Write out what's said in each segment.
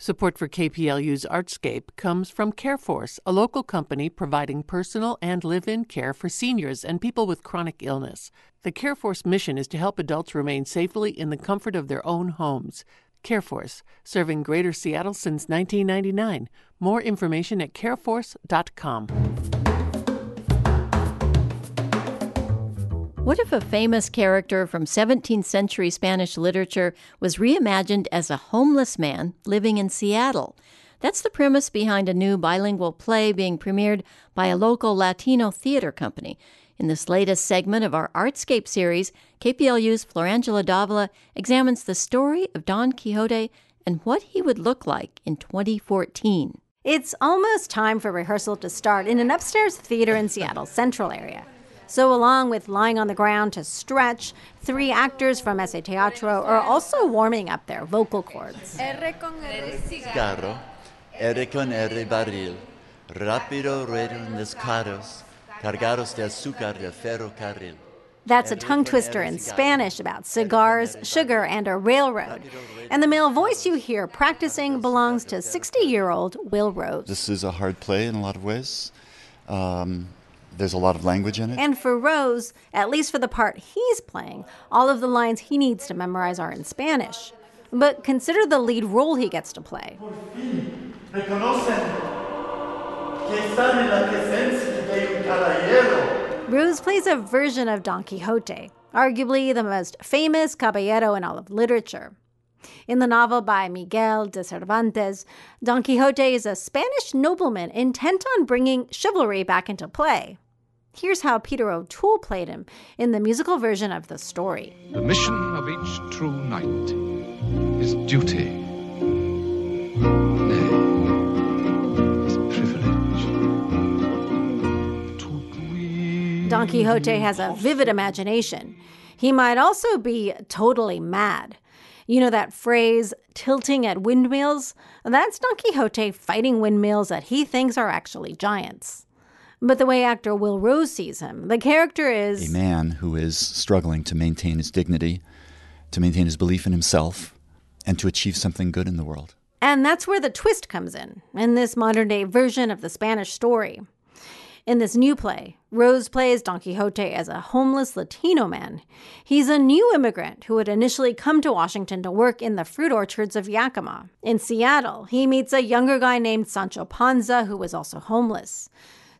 Support for KPLU's Artscape comes from CareForce, a local company providing personal and live in care for seniors and people with chronic illness. The CareForce mission is to help adults remain safely in the comfort of their own homes. CareForce, serving Greater Seattle since 1999. More information at careforce.com. What if a famous character from 17th century Spanish literature was reimagined as a homeless man living in Seattle? That's the premise behind a new bilingual play being premiered by a local Latino theater company. In this latest segment of our Artscape series, KPLU's Florangela Davila examines the story of Don Quixote and what he would look like in 2014. It's almost time for rehearsal to start in an upstairs theater in Seattle's central area. So, along with lying on the ground to stretch, three actors from Ese Teatro are also warming up their vocal cords. Cigarro, R con R barril, rápido ruedan los carros, cargados de azúcar de ferrocarril. That's a tongue twister in Spanish about cigars, sugar, and a railroad. And the male voice you hear practicing belongs to 60 year old Will Rose. This is a hard play in a lot of ways. Um, there's a lot of language in it. And for Rose, at least for the part he's playing, all of the lines he needs to memorize are in Spanish. But consider the lead role he gets to play. Rose plays a version of Don Quixote, arguably the most famous caballero in all of literature. In the novel by Miguel de Cervantes, Don Quixote is a Spanish nobleman intent on bringing chivalry back into play. Here's how Peter O'Toole played him in the musical version of the story. The mission of each true knight is duty. Nay, is privilege. Don Quixote has a vivid imagination. He might also be totally mad. You know that phrase, tilting at windmills? That's Don Quixote fighting windmills that he thinks are actually giants. But the way actor Will Rose sees him, the character is a man who is struggling to maintain his dignity, to maintain his belief in himself, and to achieve something good in the world. And that's where the twist comes in, in this modern day version of the Spanish story. In this new play, Rose plays Don Quixote as a homeless Latino man. He's a new immigrant who had initially come to Washington to work in the fruit orchards of Yakima. In Seattle, he meets a younger guy named Sancho Panza who was also homeless.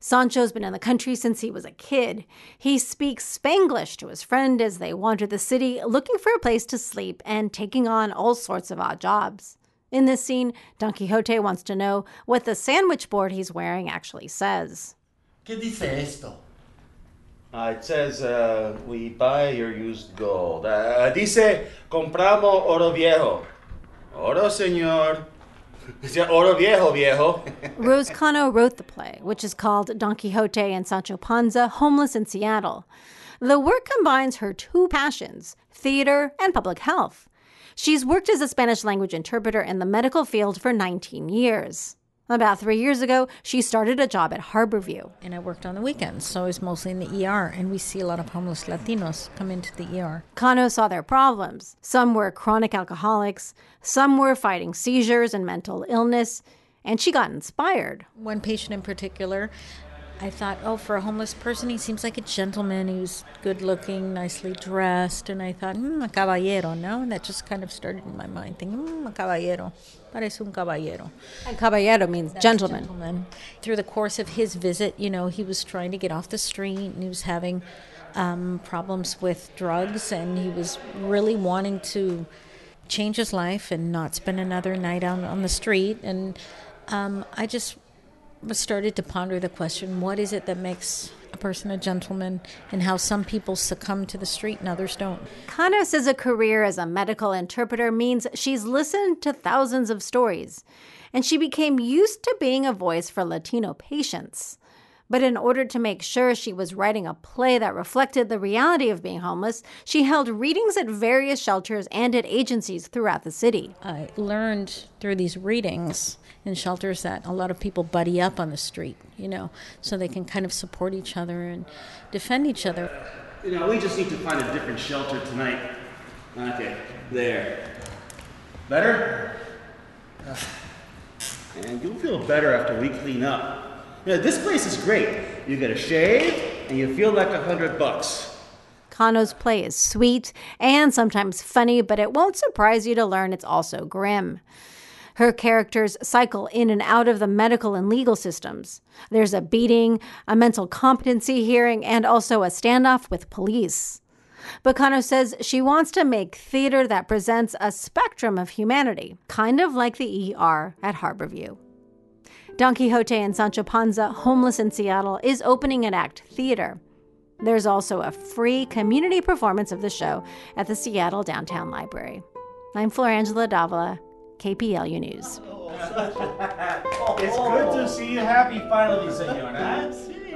Sancho's been in the country since he was a kid. He speaks Spanglish to his friend as they wander the city looking for a place to sleep and taking on all sorts of odd jobs. In this scene, Don Quixote wants to know what the sandwich board he's wearing actually says. ¿Qué dice esto? Uh, it says uh, we buy your used gold. Uh, dice compramos oro viejo. Oro, señor. Dice oro viejo, viejo. Rose Cano wrote the play, which is called Don Quixote and Sancho Panza Homeless in Seattle. The work combines her two passions theater and public health. She's worked as a Spanish language interpreter in the medical field for 19 years. About three years ago, she started a job at Harborview. And I worked on the weekends, so it's mostly in the ER, and we see a lot of homeless Latinos come into the ER. Cano saw their problems. Some were chronic alcoholics, some were fighting seizures and mental illness, and she got inspired. One patient in particular, I thought, oh, for a homeless person, he seems like a gentleman. He was good looking, nicely dressed. And I thought, hmm, a caballero, no? And that just kind of started in my mind, thinking, hmm, a caballero. Parece un caballero. And caballero means gentleman. gentleman. Through the course of his visit, you know, he was trying to get off the street and he was having um, problems with drugs and he was really wanting to change his life and not spend another night out on the street. And um, I just started to ponder the question what is it that makes a person a gentleman and how some people succumb to the street and others don't. A career as a medical interpreter means she's listened to thousands of stories, and she became used to being a voice for Latino patients. But in order to make sure she was writing a play that reflected the reality of being homeless, she held readings at various shelters and at agencies throughout the city. I learned through these readings in shelters that a lot of people buddy up on the street, you know, so they can kind of support each other and defend each other. You know, we just need to find a different shelter tonight. Okay, there. Better? And you'll feel better after we clean up. You this place is great. You get a shave, and you feel like a hundred bucks. Cano's play is sweet and sometimes funny, but it won't surprise you to learn it's also grim. Her characters cycle in and out of the medical and legal systems. There's a beating, a mental competency hearing, and also a standoff with police. But Kano says she wants to make theater that presents a spectrum of humanity, kind of like the ER at Harborview. Don Quixote and Sancho Panza, Homeless in Seattle, is opening at Act Theater. There's also a free community performance of the show at the Seattle Downtown Library. I'm Florangela Davila, KPLU News. It's good to see you happy finally, senora. Okay.